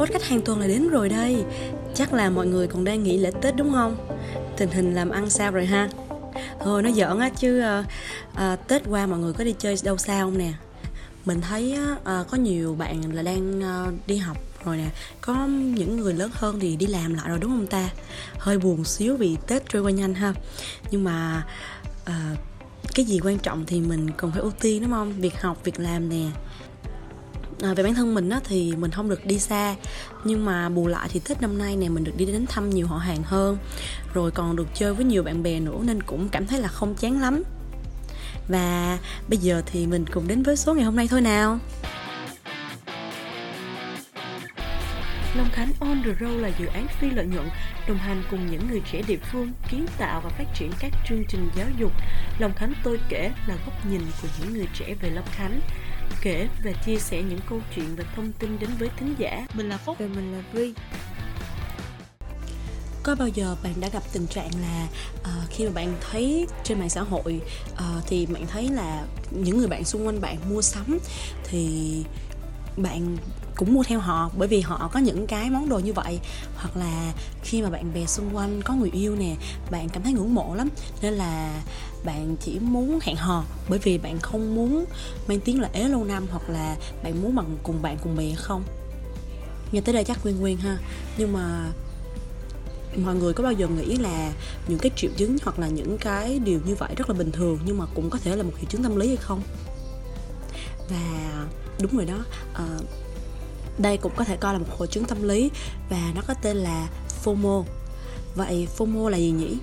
podcast hàng tuần là đến rồi đây Chắc là mọi người còn đang nghỉ lễ Tết đúng không? Tình hình làm ăn sao rồi ha? Thôi nó giỡn á chứ à, à, Tết qua mọi người có đi chơi đâu sao không nè Mình thấy à, có nhiều bạn là đang à, đi học rồi nè Có những người lớn hơn thì đi làm lại rồi đúng không ta? Hơi buồn xíu vì Tết trôi qua nhanh ha Nhưng mà à, cái gì quan trọng thì mình cần phải ưu tiên đúng không? Việc học, việc làm nè à, về bản thân mình á, thì mình không được đi xa. Nhưng mà bù lại thì tết năm nay này mình được đi đến thăm nhiều họ hàng hơn. Rồi còn được chơi với nhiều bạn bè nữa nên cũng cảm thấy là không chán lắm. Và bây giờ thì mình cùng đến với số ngày hôm nay thôi nào. Long Khánh On The Road là dự án phi lợi nhuận đồng hành cùng những người trẻ địa phương kiến tạo và phát triển các chương trình giáo dục. Long Khánh tôi kể là góc nhìn của những người trẻ về Long Khánh kể và chia sẻ những câu chuyện và thông tin đến với thính giả. Mình là Phúc và mình là Vi. Có bao giờ bạn đã gặp tình trạng là uh, khi mà bạn thấy trên mạng xã hội uh, thì bạn thấy là những người bạn xung quanh bạn mua sắm thì bạn cũng mua theo họ bởi vì họ có những cái món đồ như vậy. Hoặc là khi mà bạn bè xung quanh có người yêu nè bạn cảm thấy ngưỡng mộ lắm. Nên là bạn chỉ muốn hẹn hò bởi vì bạn không muốn mang tiếng là ế lâu năm hoặc là bạn muốn bằng cùng bạn cùng bè không? Nghe tới đây chắc nguyên nguyên ha. Nhưng mà mọi người có bao giờ nghĩ là những cái triệu chứng hoặc là những cái điều như vậy rất là bình thường nhưng mà cũng có thể là một triệu chứng tâm lý hay không? Và đúng rồi đó uh, đây cũng có thể coi là một hội chứng tâm lý và nó có tên là FOMO. Vậy FOMO là gì nhỉ?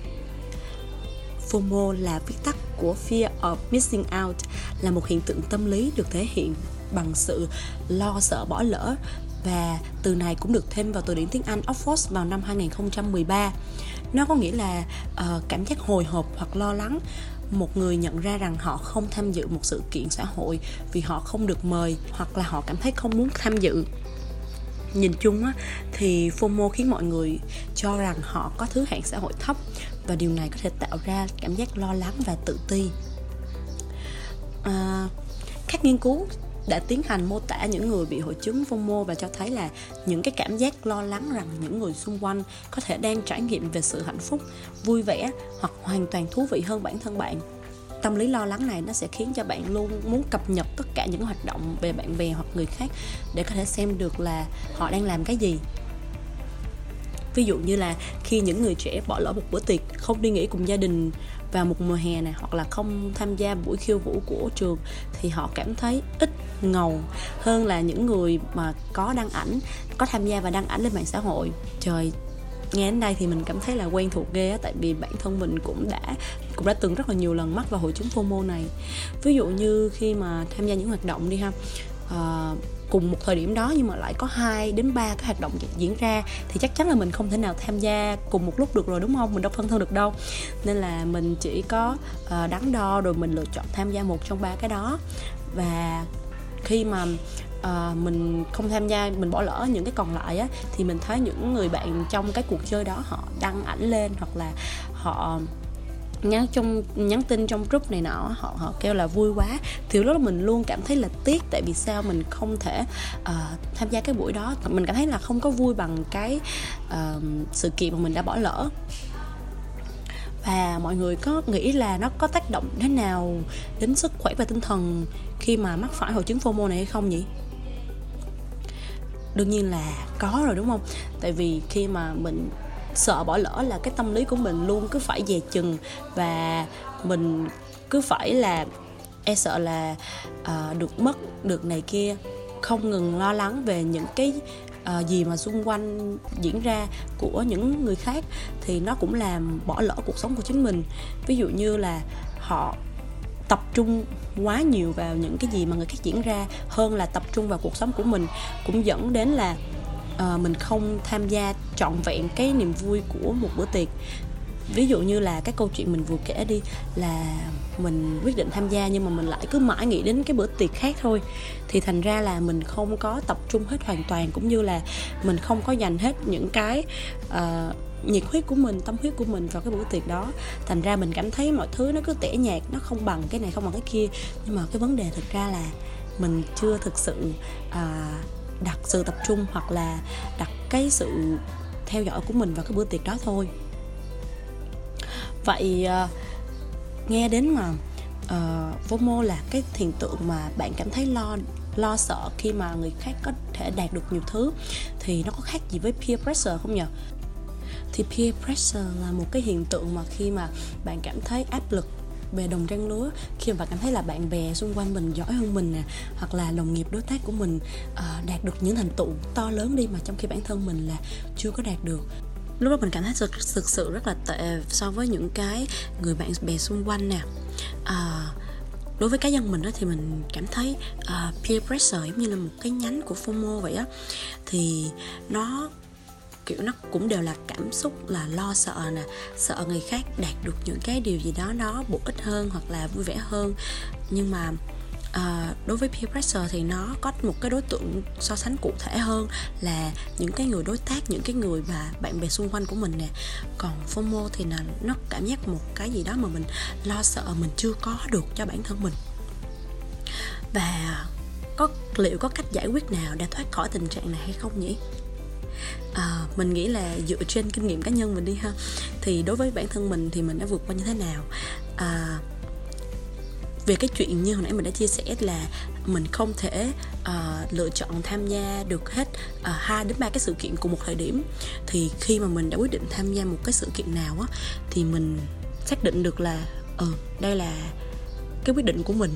FOMO là viết tắt của Fear of Missing Out là một hiện tượng tâm lý được thể hiện bằng sự lo sợ bỏ lỡ. Và từ này cũng được thêm vào từ điển tiếng Anh Oxford vào năm 2013. Nó có nghĩa là uh, cảm giác hồi hộp hoặc lo lắng một người nhận ra rằng họ không tham dự một sự kiện xã hội vì họ không được mời hoặc là họ cảm thấy không muốn tham dự. Nhìn chung á, thì FOMO khiến mọi người cho rằng họ có thứ hạng xã hội thấp và điều này có thể tạo ra cảm giác lo lắng và tự ti. À, các nghiên cứu đã tiến hành mô tả những người bị hội chứng FOMO và cho thấy là những cái cảm giác lo lắng rằng những người xung quanh có thể đang trải nghiệm về sự hạnh phúc, vui vẻ hoặc hoàn toàn thú vị hơn bản thân bạn. Tâm lý lo lắng này nó sẽ khiến cho bạn luôn muốn cập nhật tất cả những hoạt động về bạn bè hoặc người khác để có thể xem được là họ đang làm cái gì. Ví dụ như là khi những người trẻ bỏ lỡ một bữa tiệc không đi nghỉ cùng gia đình vào một mùa hè này hoặc là không tham gia buổi khiêu vũ của trường thì họ cảm thấy ít ngầu hơn là những người mà có đăng ảnh có tham gia và đăng ảnh lên mạng xã hội. Trời nghe đến đây thì mình cảm thấy là quen thuộc ghê á tại vì bản thân mình cũng đã cũng đã từng rất là nhiều lần mắc vào hội chứng FOMO này. Ví dụ như khi mà tham gia những hoạt động đi ha uh, cùng một thời điểm đó nhưng mà lại có 2 đến 3 cái hoạt động diễn ra thì chắc chắn là mình không thể nào tham gia cùng một lúc được rồi đúng không? Mình đâu phân thân được đâu. Nên là mình chỉ có uh, đắn đo rồi mình lựa chọn tham gia một trong ba cái đó. Và khi mà à, mình không tham gia mình bỏ lỡ những cái còn lại á thì mình thấy những người bạn trong cái cuộc chơi đó họ đăng ảnh lên hoặc là họ nhắn trong nhắn tin trong group này nọ họ họ kêu là vui quá thì lúc đó mình luôn cảm thấy là tiếc tại vì sao mình không thể uh, tham gia cái buổi đó mình cảm thấy là không có vui bằng cái uh, sự kiện mà mình đã bỏ lỡ và mọi người có nghĩ là nó có tác động thế nào đến sức khỏe và tinh thần khi mà mắc phải hội chứng FOMO này hay không nhỉ? Đương nhiên là có rồi đúng không? Tại vì khi mà mình sợ bỏ lỡ là cái tâm lý của mình luôn cứ phải dè chừng và mình cứ phải là e sợ là uh, được mất được này kia. Không ngừng lo lắng về những cái uh, gì mà xung quanh diễn ra của những người khác thì nó cũng làm bỏ lỡ cuộc sống của chính mình. Ví dụ như là họ tập trung quá nhiều vào những cái gì mà người khác diễn ra hơn là tập trung vào cuộc sống của mình cũng dẫn đến là uh, mình không tham gia trọn vẹn cái niềm vui của một bữa tiệc. Ví dụ như là cái câu chuyện mình vừa kể đi là mình quyết định tham gia nhưng mà mình lại cứ mãi nghĩ đến cái bữa tiệc khác thôi. Thì thành ra là mình không có tập trung hết hoàn toàn cũng như là mình không có dành hết những cái uh, nhiệt huyết của mình tâm huyết của mình vào cái bữa tiệc đó. Thành ra mình cảm thấy mọi thứ nó cứ tẻ nhạt nó không bằng cái này không bằng cái kia. Nhưng mà cái vấn đề thực ra là mình chưa thực sự uh, đặt sự tập trung hoặc là đặt cái sự theo dõi của mình vào cái bữa tiệc đó thôi. Vậy ờ, nghe đến mà ờ, uh, FOMO là cái hiện tượng mà bạn cảm thấy lo lo sợ khi mà người khác có thể đạt được nhiều thứ thì nó có khác gì với peer pressure không nhỉ? Thì peer pressure là một cái hiện tượng mà khi mà bạn cảm thấy áp lực về đồng trang lứa khi mà cảm thấy là bạn bè xung quanh mình giỏi hơn mình nè hoặc là đồng nghiệp đối tác của mình uh, đạt được những thành tựu to lớn đi mà trong khi bản thân mình là chưa có đạt được. Lúc đó mình cảm thấy thực, thực sự rất là tệ so với những cái người bạn bè xung quanh nè. À, đối với cá nhân mình đó thì mình cảm thấy uh, peer pressure giống như là một cái nhánh của FOMO vậy á. Thì nó kiểu nó cũng đều là cảm xúc là lo sợ nè sợ người khác đạt được những cái điều gì đó nó bổ ích hơn hoặc là vui vẻ hơn. Nhưng mà à, đối với peer pressure thì nó có một cái đối tượng so sánh cụ thể hơn là những cái người đối tác những cái người mà bạn bè xung quanh của mình nè. Còn FOMO thì là nó cảm giác một cái gì đó mà mình lo sợ mình chưa có được cho bản thân mình. Và có liệu có cách giải quyết nào để thoát khỏi tình trạng này hay không nhỉ? À, mình nghĩ là dựa trên kinh nghiệm cá nhân mình đi ha. Thì đối với bản thân mình thì mình đã vượt qua như thế nào? À, về cái chuyện như hồi nãy mình đã chia sẻ là mình không thể uh, lựa chọn tham gia được hết à, hai uh, đến ba cái sự kiện cùng một thời điểm. Thì khi mà mình đã quyết định tham gia một cái sự kiện nào á thì mình xác định được là ừ đây là cái quyết định của mình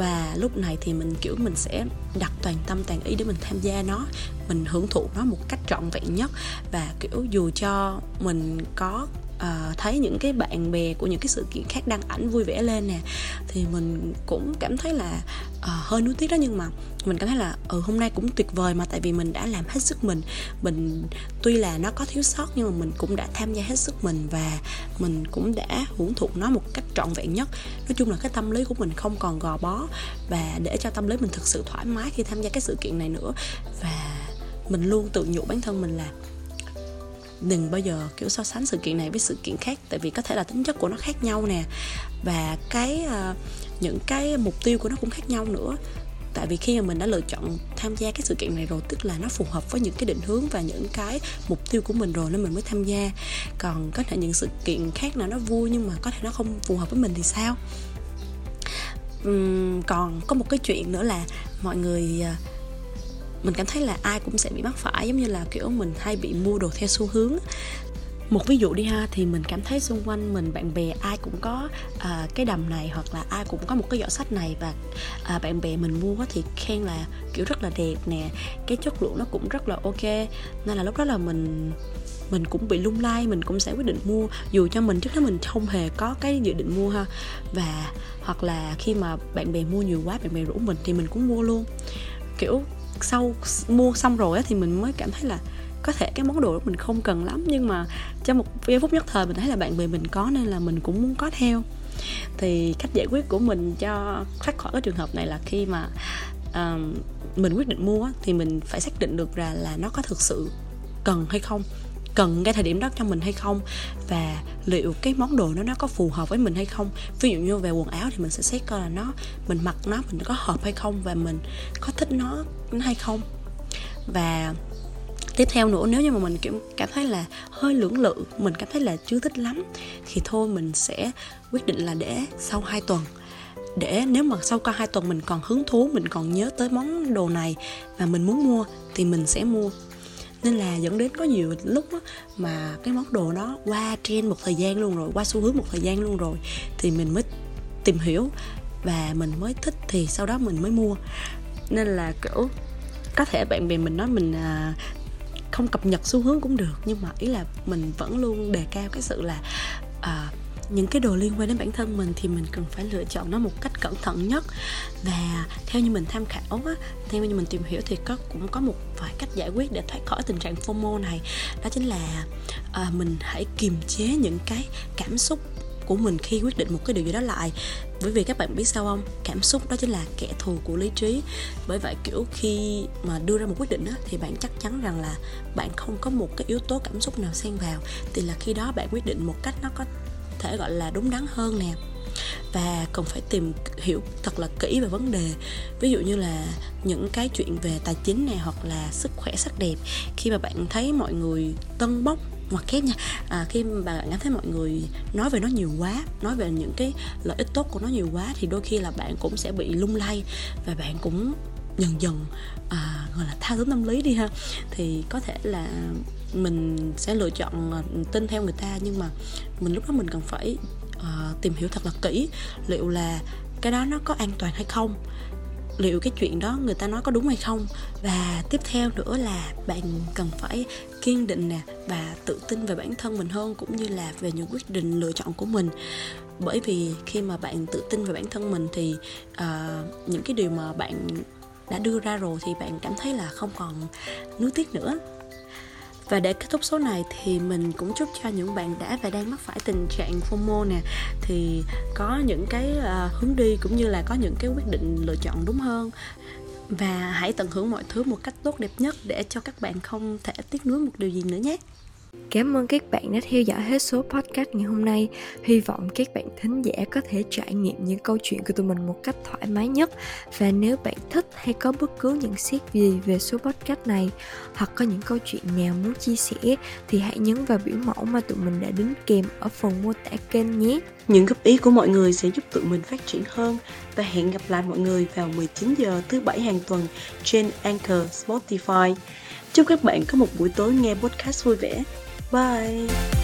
và lúc này thì mình, kiểu, mình sẽ đặt toàn tâm, toàn ý để mình tham gia nó. Mình hưởng thụ nó một cách trọn vẹn nhất. Và, kiểu, dù cho mình có uh, thấy những cái bạn bè của những cái sự kiện khác đăng ảnh vui vẻ lên nè thì mình cũng cảm thấy là uh, hơi nuối tiếc đó. Nhưng mà mình cảm thấy là ừ hôm nay cũng tuyệt vời mà tại vì mình đã làm hết sức mình. Mình tuy là nó có thiếu sót nhưng mà mình cũng đã tham gia hết sức mình và mình cũng đã hưởng thụ nó một cách trọn vẹn nhất. Nói chung là cái tâm lý của mình không còn gò bó và để cho tâm lý mình thực sự thoải mái khi tham gia cái sự kiện này nữa. Và mình luôn tự nhủ bản thân mình là đừng bao giờ kiểu so sánh sự kiện này với sự kiện khác tại vì có thể là tính chất của nó khác nhau nè và cái uh, những cái mục tiêu của nó cũng khác nhau nữa. Tại vì khi mà mình đã lựa chọn tham gia cái sự kiện này rồi tức là nó phù hợp với những cái định hướng và những cái mục tiêu của mình rồi nên mình mới tham gia. Còn có thể những sự kiện khác nào nó vui nhưng mà có thể nó không phù hợp với mình thì sao? Uhm, còn có một cái chuyện nữa là mọi người uh, mình cảm thấy là ai cũng sẽ bị mắc phải giống như là kiểu mình hay bị mua đồ theo xu hướng. Một ví dụ đi ha thì mình cảm thấy xung quanh mình bạn bè ai cũng có à, cái đầm này hoặc là ai cũng có một cái giỏ sách này và à, bạn bè mình mua thì khen là kiểu rất là đẹp nè cái chất lượng nó cũng rất là ok. Nên là lúc đó là mình mình cũng bị lung lay mình cũng sẽ quyết định mua. Dù cho mình trước đó mình không hề có cái dự định mua ha. Và hoặc là khi mà bạn bè mua nhiều quá bạn bè rủ mình thì mình cũng mua luôn. Kiểu sau mua xong rồi á thì mình mới cảm thấy là có thể cái món đồ đó mình không cần lắm. Nhưng mà trong một giây phút nhất thời mình thấy là bạn bè mình có nên là mình cũng muốn có theo. Thì cách giải quyết của mình cho thoát khỏi cái trường hợp này là khi mà um, mình quyết định mua thì mình phải xác định được ra là nó có thực sự cần hay không cần cái thời điểm đó cho mình hay không? Và liệu cái món đồ nó nó có phù hợp với mình hay không? Ví dụ như về quần áo thì mình sẽ xét coi là nó, mình mặc nó, mình có hợp hay không? Và mình có thích nó hay không? Và tiếp theo nữa, nếu như mà mình kiểu cảm thấy là hơi lưỡng lự, mình cảm thấy là chưa thích lắm, thì thôi mình sẽ quyết định là để sau 2 tuần. Để nếu mà sau qua hai tuần mình còn hứng thú, mình còn nhớ tới món đồ này và mình muốn mua, thì mình sẽ mua nên là dẫn đến có nhiều lúc á, mà cái món đồ nó qua trend một thời gian luôn rồi qua xu hướng một thời gian luôn rồi thì mình mới tìm hiểu và mình mới thích thì sau đó mình mới mua. Nên là kiểu có thể bạn bè mình nói mình à, không cập nhật xu hướng cũng được nhưng mà ý là mình vẫn luôn đề cao cái sự là à, những cái đồ liên quan đến bản thân mình thì mình cần phải lựa chọn nó một cách cẩn thận nhất. Và theo như mình tham khảo á, theo như mình tìm hiểu thì có cũng có một vài cách giải quyết để thoát khỏi tình trạng FOMO này. Đó chính là à, mình hãy kiềm chế những cái cảm xúc của mình khi quyết định một cái điều gì đó lại. Bởi vì các bạn biết sao không? Cảm xúc đó chính là kẻ thù của lý trí. Bởi vậy kiểu khi mà đưa ra một quyết định đó, thì bạn chắc chắn rằng là bạn không có một cái yếu tố cảm xúc nào xen vào. Thì là khi đó bạn quyết định một cách nó có thể gọi là đúng đắn hơn nè. Và cần phải tìm hiểu thật là kỹ về vấn đề. Ví dụ như là những cái chuyện về tài chính này hoặc là sức khỏe sắc đẹp. Khi mà bạn thấy mọi người tân bốc hoặc khác nha. À, khi mà bạn cảm thấy mọi người nói về nó nhiều quá nói về những cái lợi ích tốt của nó nhiều quá thì đôi khi là bạn cũng sẽ bị lung lay. Và bạn cũng dần dần à, gọi là tha thứ tâm lý đi ha. Thì có thể là mình sẽ lựa chọn ờ, tin theo người ta. Nhưng mà mình lúc đó mình cần phải uh, tìm hiểu thật là kỹ liệu là cái đó nó có an toàn hay không liệu cái chuyện đó người ta nói có đúng hay không. Và tiếp theo nữa là bạn cần phải kiên định nè và tự tin về bản thân mình hơn cũng như là về những quyết định lựa chọn của mình. Bởi vì khi mà bạn tự tin về bản thân mình thì uh, những cái điều mà bạn đã đưa ra rồi thì bạn cảm thấy là không còn nuối tiếc nữa và để kết thúc số này thì mình cũng chúc cho những bạn đã và đang mắc phải tình trạng FOMO nè. Thì có những cái uh, hướng đi cũng như là có những cái quyết định lựa chọn đúng hơn. Và hãy tận hưởng mọi thứ một cách tốt đẹp nhất để cho các bạn không thể tiếc nuối một điều gì nữa nhé. Cảm ơn các bạn đã theo dõi hết số podcast ngày hôm nay. Hy vọng các bạn thính giả có thể trải nghiệm những câu chuyện của tụi mình một cách thoải mái nhất. Và nếu bạn thích hay có bất cứ nhận xét gì về số podcast này, hoặc có những câu chuyện nào muốn chia sẻ, thì hãy nhấn vào biểu mẫu mà tụi mình đã đính kèm ở phần mô tả kênh nhé. Những góp ý của mọi người sẽ giúp tụi mình phát triển hơn và hẹn gặp lại mọi người vào 19 giờ thứ bảy hàng tuần trên Anchor, Spotify. Chúc các bạn có một buổi tối nghe podcast vui vẻ. Bye.